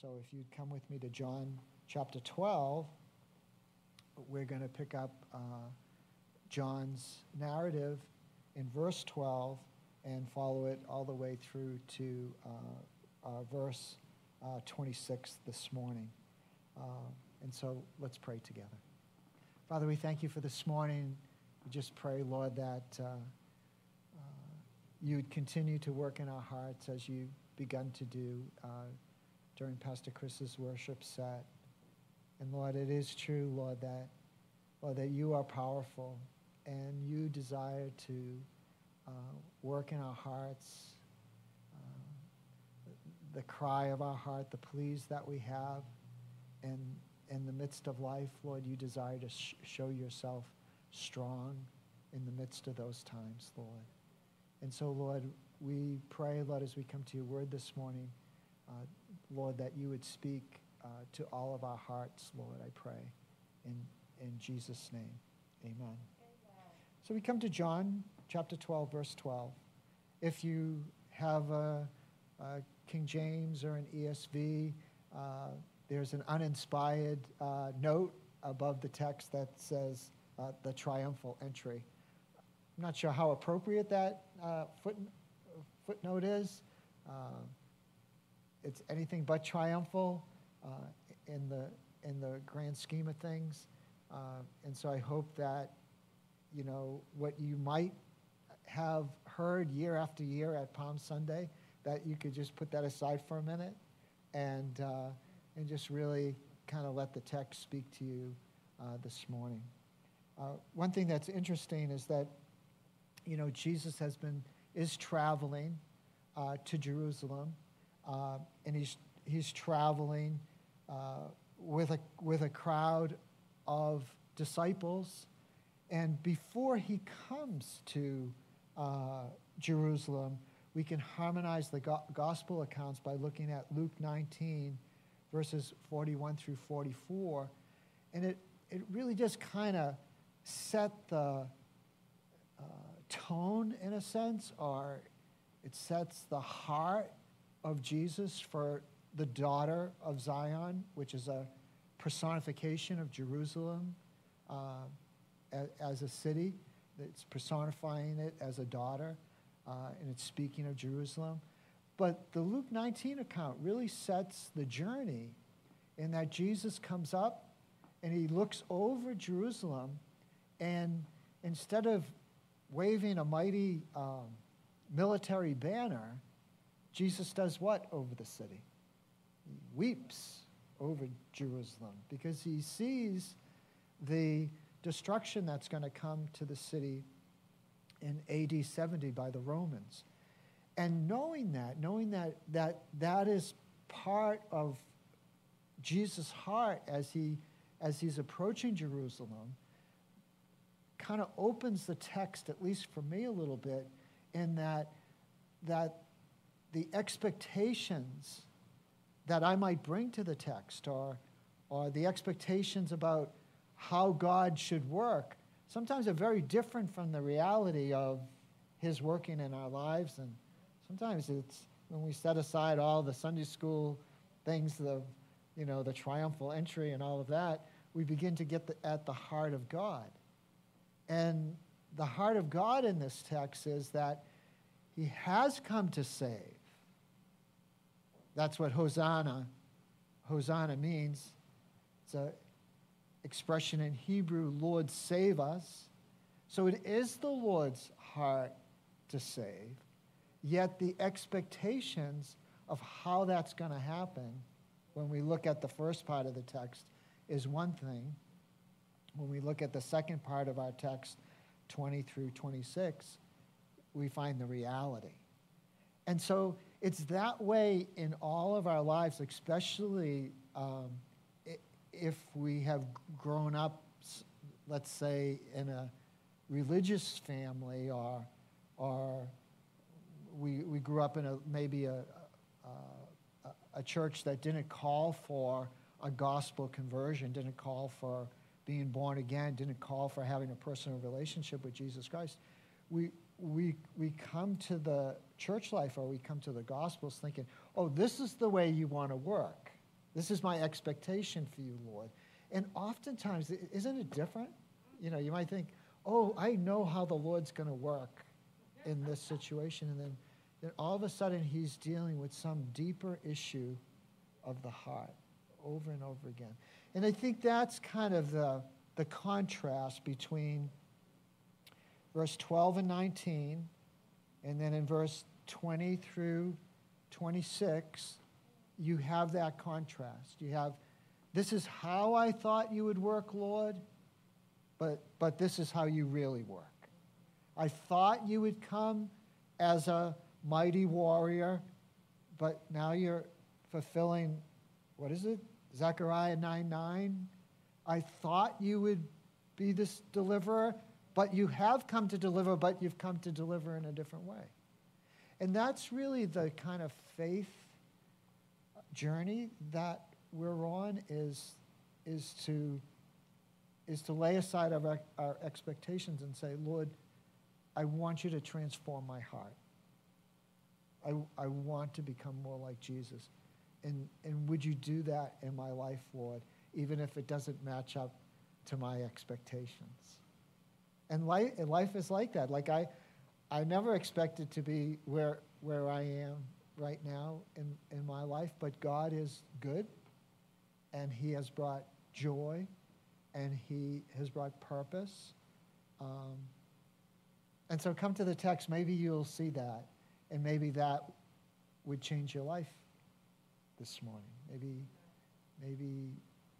so if you'd come with me to John chapter 12, we're going to pick up uh, John's narrative in verse 12 and follow it all the way through to uh, uh, verse uh, 26 this morning. Uh, and so let's pray together. Father, we thank you for this morning. We just pray, Lord, that uh, you'd continue to work in our hearts as you've begun to do during Pastor Chris's worship set. And Lord, it is true, Lord, that Lord, that you are powerful and you desire to uh, work in our hearts, uh, the cry of our heart, the pleas that we have, and in the midst of life, Lord, you desire to sh- show yourself strong in the midst of those times, Lord. And so, Lord, we pray, Lord, as we come to your word this morning, uh, Lord, that you would speak uh, to all of our hearts, Lord, I pray. In, in Jesus' name, amen. amen. So we come to John chapter 12, verse 12. If you have a, a King James or an ESV, uh, there's an uninspired uh, note above the text that says uh, the triumphal entry. I'm not sure how appropriate that uh, foot, footnote is. It's anything but triumphal uh, in, the, in the grand scheme of things. Uh, and so I hope that, you know, what you might have heard year after year at Palm Sunday, that you could just put that aside for a minute and, uh, and just really kind of let the text speak to you uh, this morning. Uh, one thing that's interesting is that, you know, Jesus has been, is traveling uh, to Jerusalem uh, and he's, he's traveling uh, with, a, with a crowd of disciples. And before he comes to uh, Jerusalem, we can harmonize the go- gospel accounts by looking at Luke 19, verses 41 through 44. And it, it really just kind of set the uh, tone, in a sense, or it sets the heart of Jesus for the daughter of Zion, which is a personification of Jerusalem uh, as a city. It's personifying it as a daughter, uh, and it's speaking of Jerusalem. But the Luke 19 account really sets the journey in that Jesus comes up and he looks over Jerusalem, and instead of waving a mighty um, military banner, Jesus does what over the city? He weeps over Jerusalem because he sees the destruction that's going to come to the city in AD 70 by the Romans. And knowing that, knowing that that, that is part of Jesus' heart as, he, as he's approaching Jerusalem, kind of opens the text, at least for me a little bit, in that, that the expectations that I might bring to the text or, or the expectations about how God should work sometimes are very different from the reality of His working in our lives. And sometimes it's when we set aside all the Sunday school things, the, you know, the triumphal entry and all of that, we begin to get the, at the heart of God. And the heart of God in this text is that He has come to save. That's what Hosanna, Hosanna means. It's an expression in Hebrew, Lord, save us. So it is the Lord's heart to save, yet the expectations of how that's going to happen when we look at the first part of the text is one thing. When we look at the second part of our text, 20 through 26, we find the reality. And so it's that way in all of our lives, especially um, if we have grown up, let's say, in a religious family or, or we, we grew up in a, maybe a, a, a church that didn't call for a gospel conversion, didn't call for being born again, didn't call for having a personal relationship with Jesus Christ. We, we, we come to the church life or we come to the Gospels thinking, oh, this is the way you want to work. This is my expectation for you, Lord. And oftentimes, isn't it different? You know, you might think, oh, I know how the Lord's going to work in this situation. And then, then all of a sudden, he's dealing with some deeper issue of the heart over and over again. And I think that's kind of the, the contrast between verse 12 and 19, and then in verse 20 through 26, you have that contrast. You have, this is how I thought you would work, Lord, but, but this is how you really work. I thought you would come as a mighty warrior, but now you're fulfilling, what is it? Zechariah 9 9. I thought you would be this deliverer, but you have come to deliver, but you've come to deliver in a different way. And that's really the kind of faith journey that we're on is, is, to, is to lay aside our, our expectations and say, Lord, I want you to transform my heart. I, I want to become more like Jesus. And, and would you do that in my life, Lord, even if it doesn't match up to my expectations? And life, life is like that. Like I, I never expected to be where, where I am right now in, in my life, but God is good, and He has brought joy, and He has brought purpose. Um, and so come to the text, maybe you'll see that, and maybe that would change your life this morning. Maybe, maybe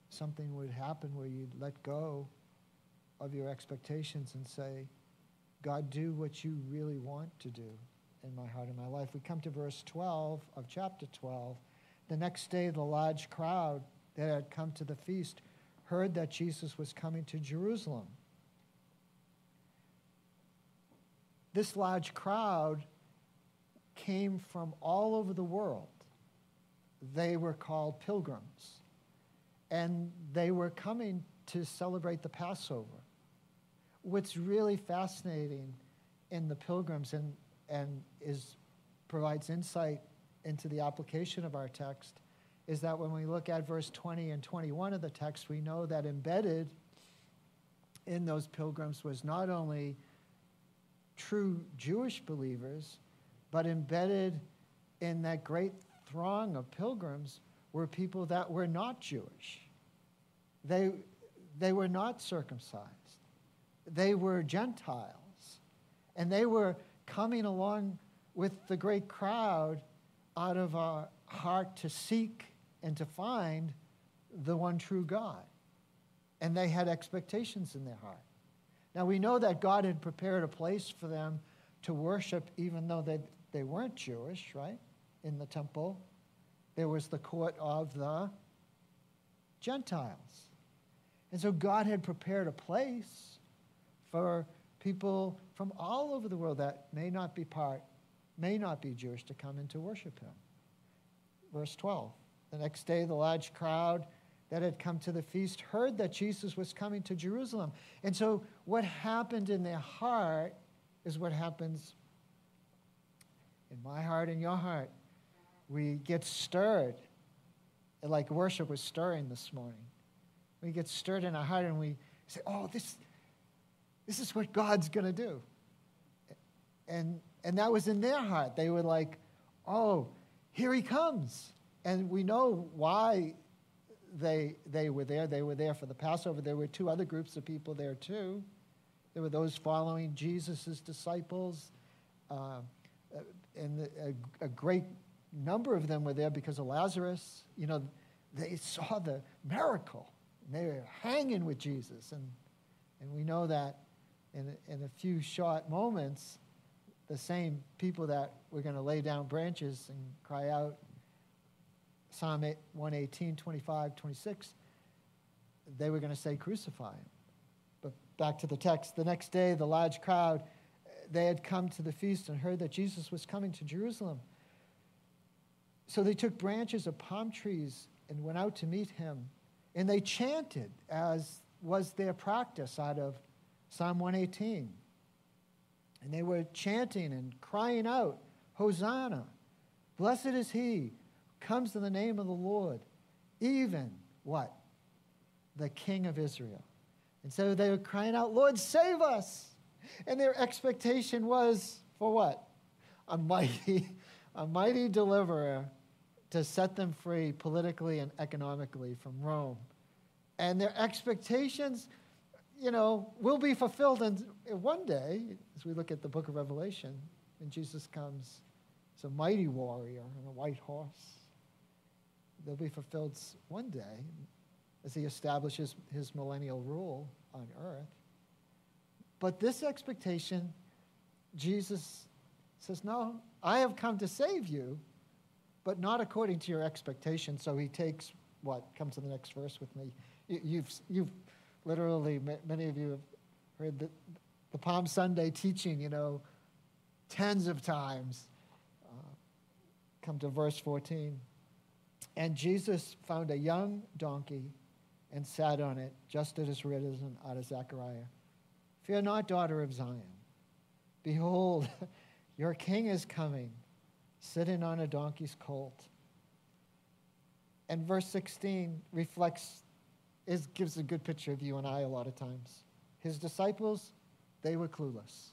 something would happen where you'd let go of your expectations and say, God, do what you really want to do in my heart and my life. We come to verse 12 of chapter 12. The next day, the large crowd that had come to the feast heard that Jesus was coming to Jerusalem. This large crowd came from all over the world. They were called pilgrims, and they were coming to celebrate the Passover what's really fascinating in the pilgrims and, and is provides insight into the application of our text is that when we look at verse 20 and 21 of the text, we know that embedded in those pilgrims was not only true Jewish believers, but embedded in that great throng of pilgrims were people that were not Jewish. They, they were not circumcised they were Gentiles. And they were coming along with the great crowd out of our heart to seek and to find the one true God. And they had expectations in their heart. Now we know that God had prepared a place for them to worship, even though they, they weren't Jewish, right? In the temple, there was the court of the Gentiles. And so God had prepared a place for people from all over the world that may not be part, may not be Jewish to come and to worship him. Verse 12 The next day, the large crowd that had come to the feast heard that Jesus was coming to Jerusalem. And so, what happened in their heart is what happens in my heart and your heart. We get stirred, like worship was stirring this morning. We get stirred in our heart and we say, Oh, this, this is what God's going to do. And, and that was in their heart. They were like, oh, here he comes. And we know why they, they were there. They were there for the Passover. There were two other groups of people there too. There were those following Jesus' disciples. Uh, and a, a, great number of them were there because of Lazarus. You know, they saw the miracle. And they were hanging with Jesus. And, and we know that in, in a few short moments, the same people that were going to lay down branches and cry out, Psalm 118, 25, 26, they were going to say, Crucify him. But back to the text. The next day, the large crowd, they had come to the feast and heard that Jesus was coming to Jerusalem. So they took branches of palm trees and went out to meet him. And they chanted, as was their practice out of Psalm 118. And they were chanting and crying out, Hosanna! Blessed is he who comes in the name of the Lord. even what? The king of Israel. And so they were crying out, Lord, save us. And their expectation was for what? A mighty, a mighty deliverer to set them free politically and economically from Rome. And their expectations, you know, will be fulfilled in, one day, as we look at the book of Revelation, when Jesus comes as a mighty warrior on a white horse. They'll be fulfilled one day as he establishes his millennial rule on earth. But this expectation, Jesus says, No, I have come to save you, but not according to your expectation. So he takes what? comes in the next verse with me. You, have you've literally, many of you have heard the, the Palm Sunday teaching, you know, tens of times. Uh, come to verse 14. And Jesus found a young donkey and sat on it, just as it is written out of Zechariah. Fear not, daughter of Zion. Behold, your king is coming, sitting on a donkey's colt. And verse 16 reflects, is, gives a good picture of you and I a lot of times. His disciples, they were clueless.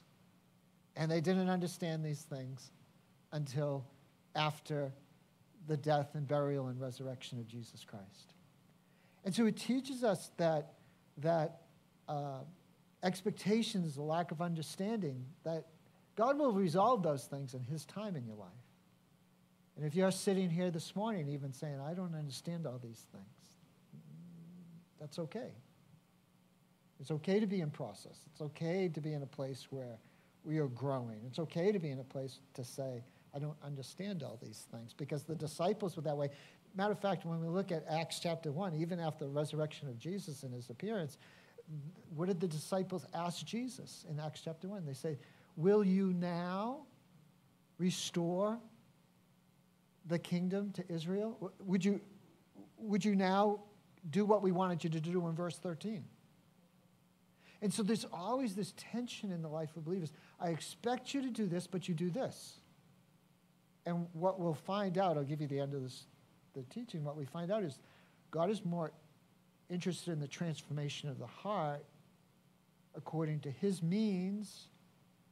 And they didn't understand these things until after the death and burial and resurrection of Jesus Christ. And so it teaches us that, that uh, expectations, the lack of understanding, that God will resolve those things in His time in your life. And if you're sitting here this morning even saying, I don't understand all these things, that's okay. It's okay to be in process. It's okay to be in a place where we are growing. It's okay to be in a place to say, I don't understand all these things because the disciples were that way. Matter of fact, when we look at Acts chapter 1, even after the resurrection of Jesus and his appearance, what did the disciples ask Jesus in Acts chapter 1? They say, Will you now restore the kingdom to Israel? Would you, would you now do what we wanted you to do in verse 13? And so there's always this tension in the life of believers. I expect you to do this, but you do this. And what we'll find out, I'll give you the end of this, the teaching, what we find out is God is more interested in the transformation of the heart according to his means,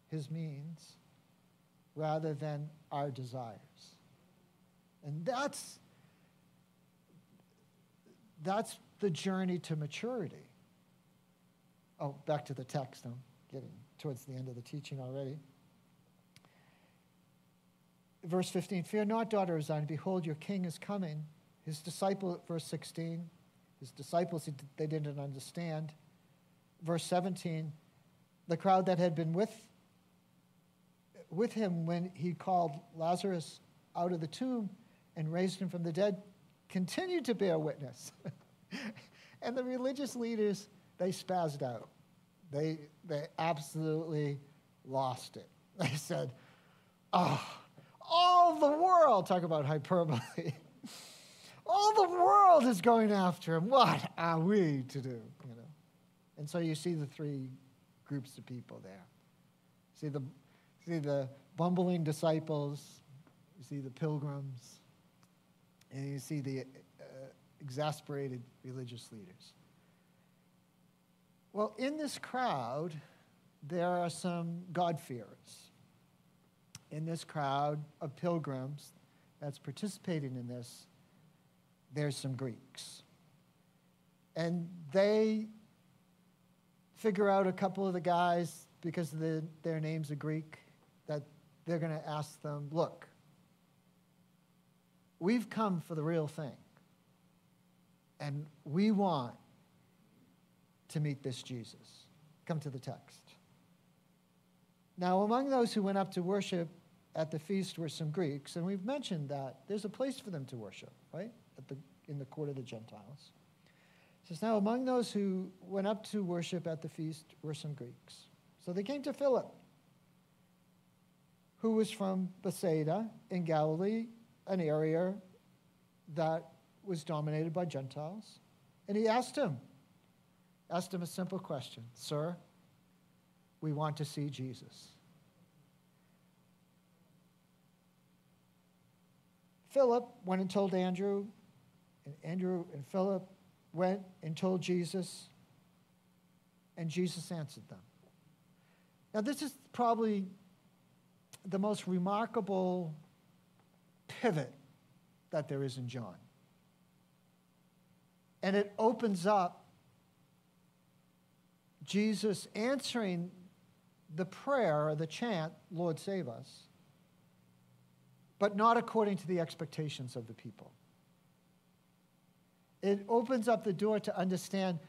his means, rather than our desires. And that's that's the journey to maturity. Oh, back to the text. I'm getting towards the end of the teaching already. Verse 15 Fear not, daughter of Zion, behold, your king is coming. His disciple, verse 16, his disciples, they didn't understand. Verse 17, the crowd that had been with, with him when he called Lazarus out of the tomb and raised him from the dead continued to bear witness. and the religious leaders they spazzed out. They, they absolutely lost it. They said, Oh, all the world, talk about hyperbole. all the world is going after him. What are we to do? You know? And so you see the three groups of people there. See the, see the bumbling disciples, you see the pilgrims, and you see the uh, exasperated religious leaders. Well, in this crowd, there are some God-fearers. In this crowd of pilgrims that's participating in this, there's some Greeks. And they figure out a couple of the guys, because the, their names are Greek, that they're going to ask them, look, we've come for the real thing. And we want to meet this Jesus. Come to the text. Now, among those who went up to worship at the feast were some Greeks, and we've mentioned that there's a place for them to worship, right? The, in the court of the Gentiles. It says, Now, among those who went up to worship at the feast were some Greeks. So they came to Philip, who was from Bethsaida in Galilee, an area that was dominated by Gentiles. And he asked him, asked him a simple question Sir, we want to see Jesus. Philip went and told Andrew And Andrew and Philip went and told Jesus, and Jesus answered them. Now, this is probably the most remarkable pivot that there is in John. And it opens up Jesus answering the prayer or the chant, Lord save us, but not according to the expectations of the people. It opens up the door to understand,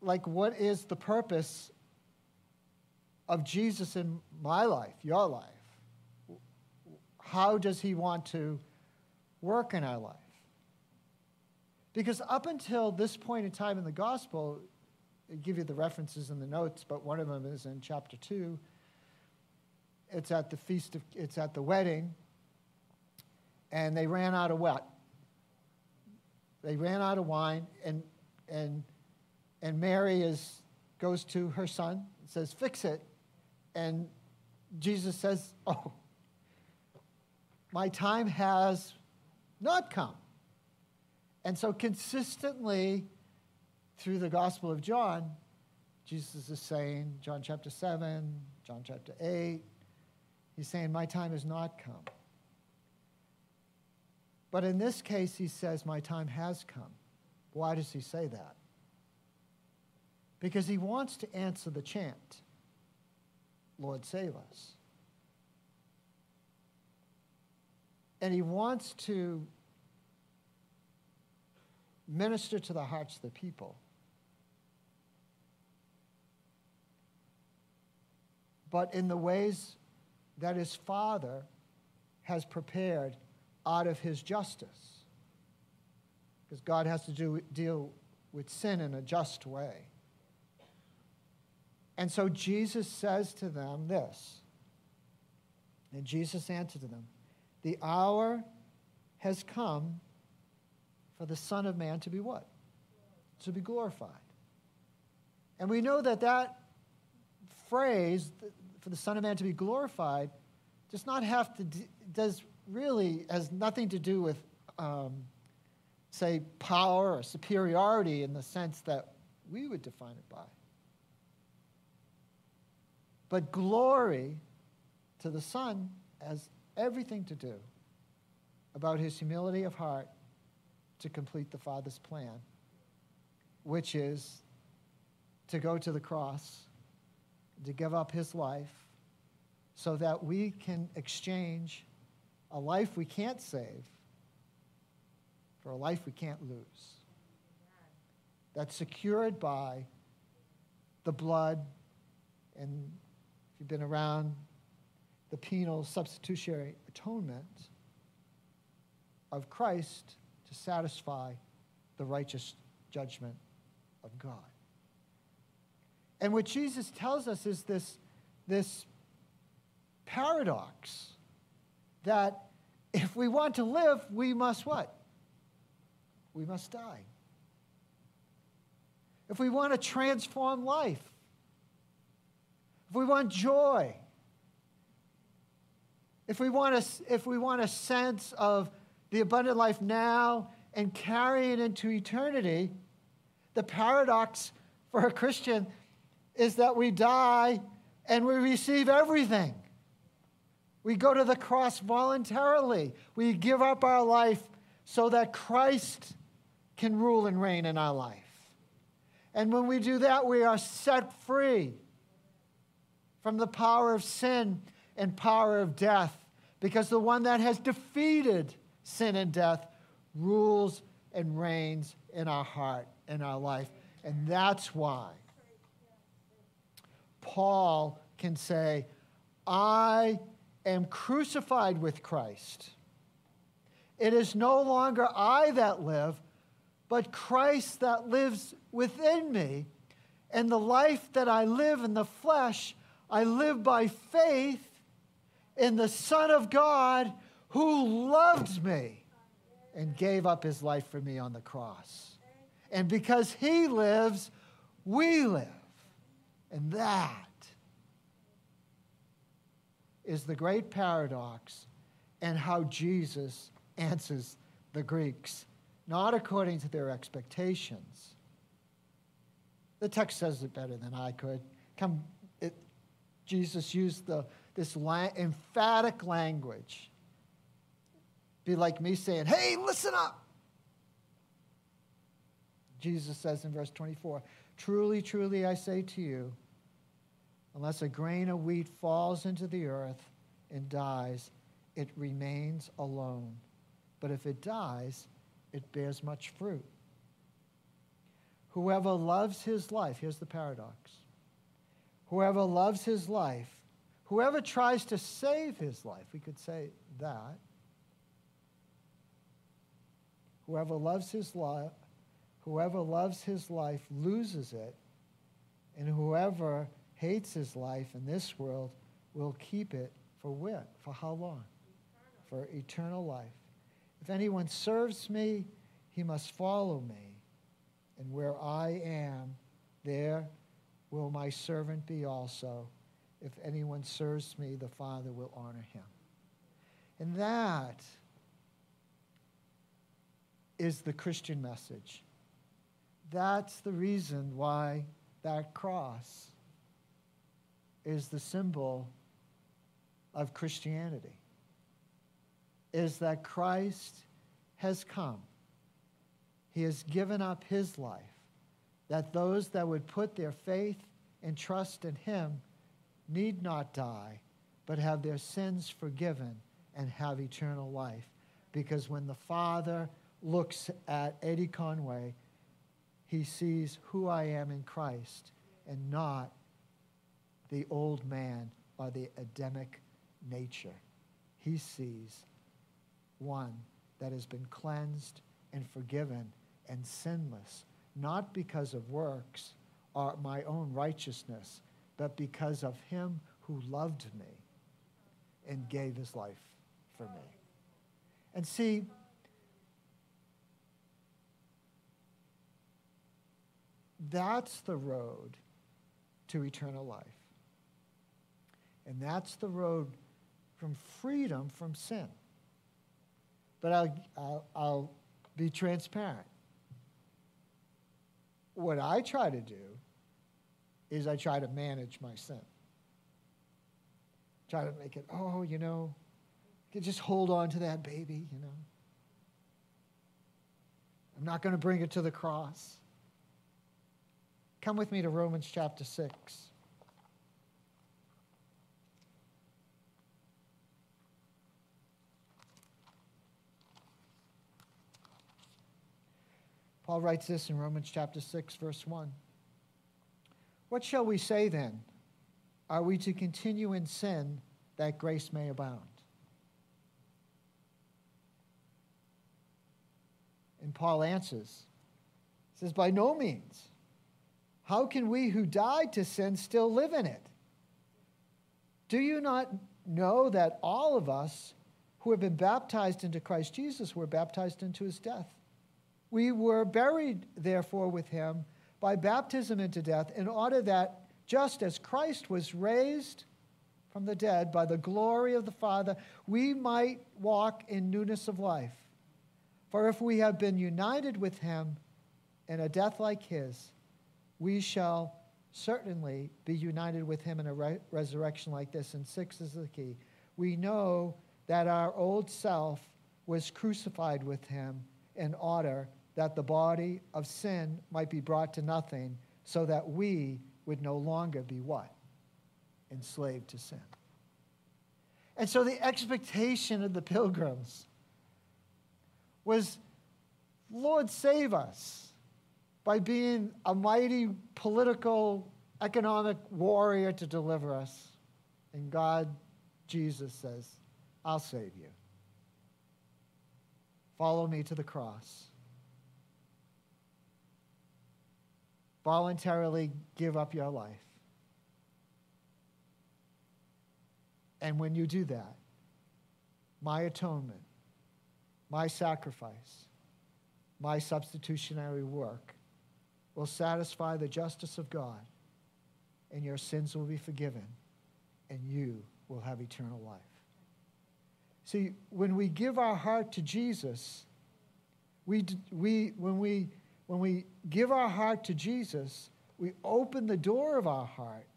like, what is the purpose of Jesus in my life, your life? How does he want to work in our life? Because up until this point in time in the gospel, I give you the references in the notes, but one of them is in chapter 2. It's at the feast of, it's at the wedding, and they ran out of what? They ran out of wine, and, and, and Mary is, goes to her son and says, Fix it. And Jesus says, Oh, my time has not come. And so, consistently through the Gospel of John, Jesus is saying, John chapter 7, John chapter 8, he's saying, My time has not come. But in this case, he says, My time has come. Why does he say that? Because he wants to answer the chant, Lord, save us. And he wants to minister to the hearts of the people. But in the ways that his Father has prepared out of his justice. Because God has to do, deal with sin in a just way. And so Jesus says to them this. And Jesus answered to them, The hour has come for the Son of Man to be what? To be glorified. And we know that that phrase, for the Son of Man to be glorified, does not have to, does really has nothing to do with, um, say, power or superiority in the sense that we would define it by. But glory to the Son has everything to do about his humility of heart to complete the Father's plan, which is to go to the cross, to give up his life, so that we can exchange a life we can't save for a life we can't lose. That's secured by the blood, and if you've been around the penal substitutionary atonement of Christ to satisfy the righteous judgment of God. And what Jesus tells us is this, this paradox that if we want to live, we must what? We must die. If we want to transform life, if we want joy, if we want a, if we want a sense of the abundant life now and carry it into eternity, the paradox for a Christian is that we die and we receive everything. We go to the cross voluntarily. We give up our life so that Christ can rule and reign in our life. And when we do that, we are set free from the power of sin and power of death because the one that has defeated sin and death rules and reigns in our heart, in our life. And that's why Paul can say, I am crucified with Christ. It is no longer I that live, but Christ that lives within me. And the life that I live in the flesh, I live by faith in the Son of God who loved me and gave up his life for me on the cross. And because he lives, we live. And that is the great paradox and how Jesus answers the Greeks. not according to their expectations. The text says it better than I could. Come, it, Jesus used the, this la- emphatic language. Be like me saying, hey, listen up. Jesus says in verse 24, Truly, truly, I say to you, unless a grain of wheat falls into the earth and dies, it remains alone. But if it dies, it bears much fruit. Whoever loves his life, here's the paradox. Whoever loves his life, whoever tries to save his life, we could say that. Whoever loves his life, whoever loves his life loses it, and whoever hates his life in this world will keep it for wit. For how long? For eternal life. If anyone serves me, he must follow me. And where I am, there will my servant be also. If anyone serves me, the Father will honor him. And that is the Christian message. That's the reason why that cross is the symbol of Christianity. Is that Christ has come. He has given up his life, that those that would put their faith and trust in him need not die, but have their sins forgiven and have eternal life. Because when the Father looks at Eddie Conway, he sees who I am in Christ and not the old man or the Adamic nature. He sees one that has been cleansed and forgiven and sinless, not because of works or my own righteousness, but because of him who loved me and gave his life for me. And see, that's the road to eternal life. And that's the road from freedom from sin. But I'll, I'll, I'll be transparent. What I try to do is I try to manage my sin. Try to make it, oh, you know, you just hold on to that baby, you know. I'm not going to bring it to the cross. Come with me to Romans chapter 6. Paul writes this in Romans chapter 6, verse 1. What shall we say then? Are we to continue in sin that grace may abound? And Paul answers, says, By no means. How can we who died to sin still live in it? Do you not know that all of us who have been baptized into Christ Jesus were baptized into his death? We were buried, therefore, with him by baptism into death, in order that just as Christ was raised from the dead by the glory of the Father, we might walk in newness of life. For if we have been united with him in a death like his, we shall certainly be united with him in a re- resurrection like this. And six is the key. We know that our old self was crucified with him in order that the body of sin might be brought to nothing, so that we would no longer be what? Enslaved to sin. And so the expectation of the pilgrims was, Lord, save us by being a mighty political, economic warrior to deliver us. And God, Jesus says, I'll save you. Follow me to the cross. Voluntarily give up your life. And when you do that, my atonement, my sacrifice, my substitutionary work will satisfy the justice of God, and your sins will be forgiven, and you will have eternal life. See, when we give our heart to Jesus, We, we, when, we, when we give our heart to Jesus, we open the door of our heart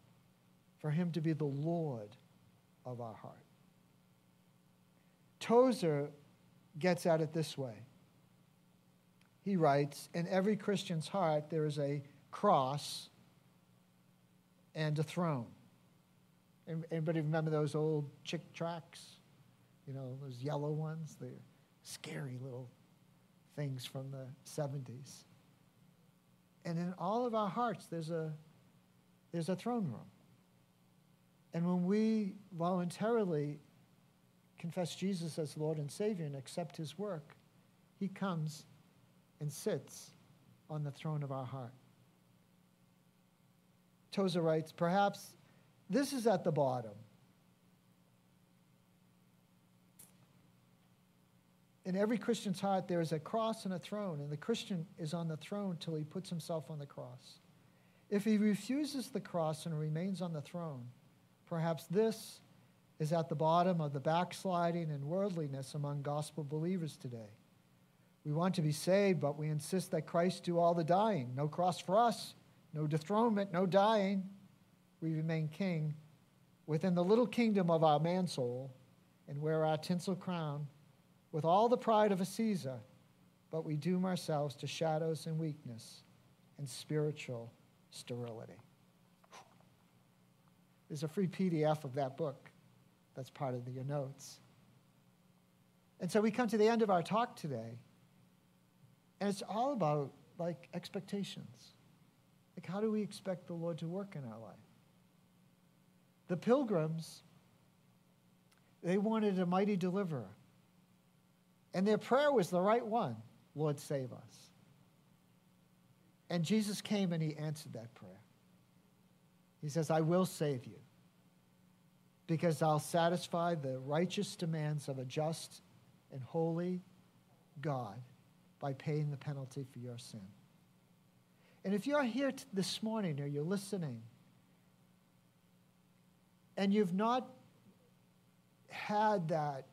for Him to be the Lord of our heart. Tozer gets at it this way. He writes In every Christian's heart, there is a cross and a throne. Anybody remember those old Chick tracts? You know, those yellow ones? They're scary little things from the 70s. And in all of our hearts, there's a, there's a throne room. And when we voluntarily confess Jesus as Lord and Savior and accept His work, He comes and sits on the throne of our heart. Tozer writes, perhaps this is at the bottom. In every Christian's heart, there is a cross and a throne, and the Christian is on the throne till he puts himself on the cross. If he refuses the cross and remains on the throne, perhaps this is at the bottom of the backsliding and worldliness among gospel believers today. We want to be saved, but we insist that Christ do all the dying. No cross for us, no dethronement, no dying. We remain king within the little kingdom of our Mansoul and wear our tinsel crown with all the pride of a Caesar, but we doom ourselves to shadows and weakness and spiritual sterility. There's a free PDF of that book that's part of the, your notes. And so we come to the end of our talk today, and it's all about like expectations. Like, how do we expect the Lord to work in our life? The pilgrims, they wanted a mighty deliverer. And their prayer was the right one Lord, save us. And Jesus came and he answered that prayer. He says, I will save you because I'll satisfy the righteous demands of a just and holy God by paying the penalty for your sin. And if you're here t- this morning or you're listening and you've not had that,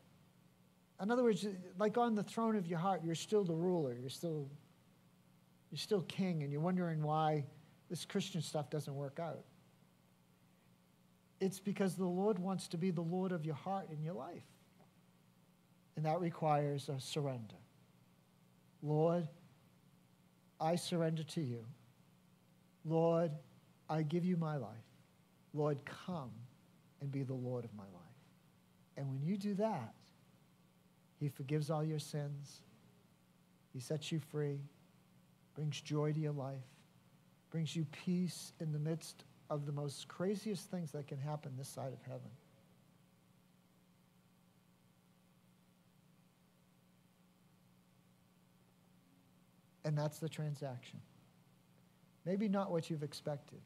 in other words, like on the throne of your heart, you're still the ruler, you're still, you're still king, and you're wondering why this Christian stuff doesn't work out. It's because the Lord wants to be the Lord of your heart and your life. And that requires a surrender. Lord, I surrender to you. Lord, I give you my life. Lord, come and be the Lord of my life. And when you do that, He forgives all your sins. He sets you free, brings joy to your life, brings you peace in the midst of the most craziest things that can happen this side of heaven. And that's the transaction. Maybe not what you've expected,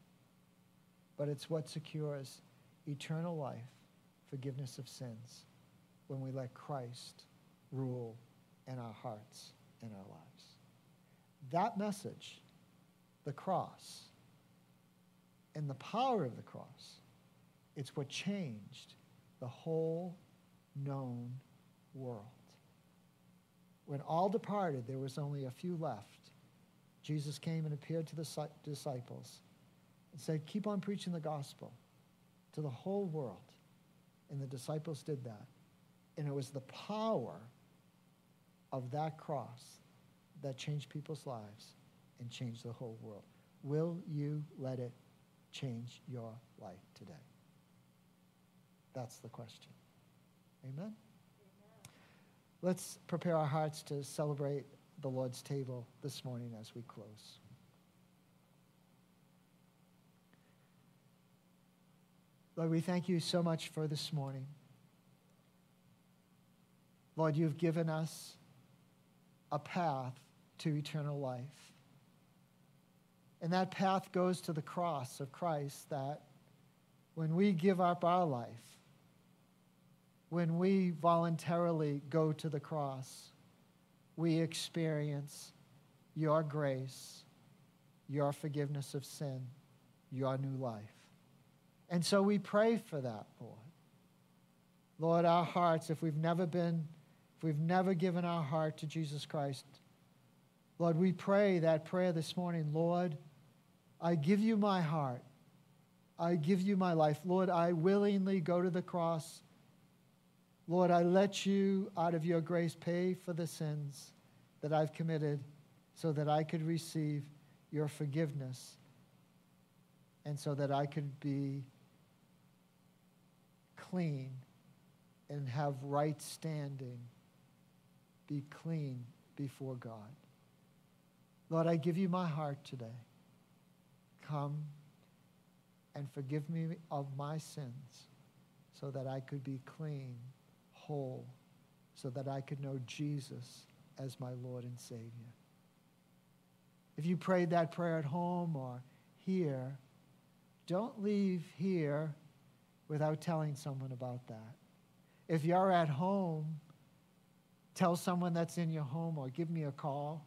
but it's what secures eternal life, forgiveness of sins, when we let Christ rule in our hearts and our lives. That message, the cross, and the power of the cross, it's what changed the whole known world. When all departed, there was only a few left Jesus came and appeared to the disciples and said, Keep on preaching the gospel to the whole world. And the disciples did that. And it was the power of that cross that changed people's lives and changed the whole world. Will you let it change your life today? That's the question. Amen? Amen? Let's prepare our hearts to celebrate the Lord's table this morning as we close. Lord, we thank you so much for this morning. Lord, you've given us a path to eternal life. And that path goes to the cross of Christ that when we give up our life, when we voluntarily go to the cross, we experience your grace, your forgiveness of sin, your new life. And so we pray for that, Lord. Lord, our hearts, if we've never been, we've never given our heart to Jesus Christ, Lord, we pray that prayer this morning. Lord, I give you my heart. I give you my life. Lord, I willingly go to the cross. Lord, I let you, out of your grace, pay for the sins that I've committed so that I could receive your forgiveness and so that I could be clean and have right standing, be clean before God. Lord, I give you my heart today. Come and forgive me of my sins so that I could be clean, whole, so that I could know Jesus as my Lord and Savior. If you prayed that prayer at home or here, don't leave here without telling someone about that. If you're at home, tell someone that's in your home or give me a call.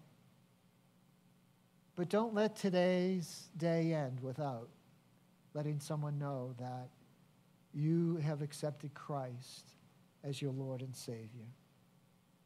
But don't let today's day end without letting someone know that you have accepted Christ as your Lord and Savior.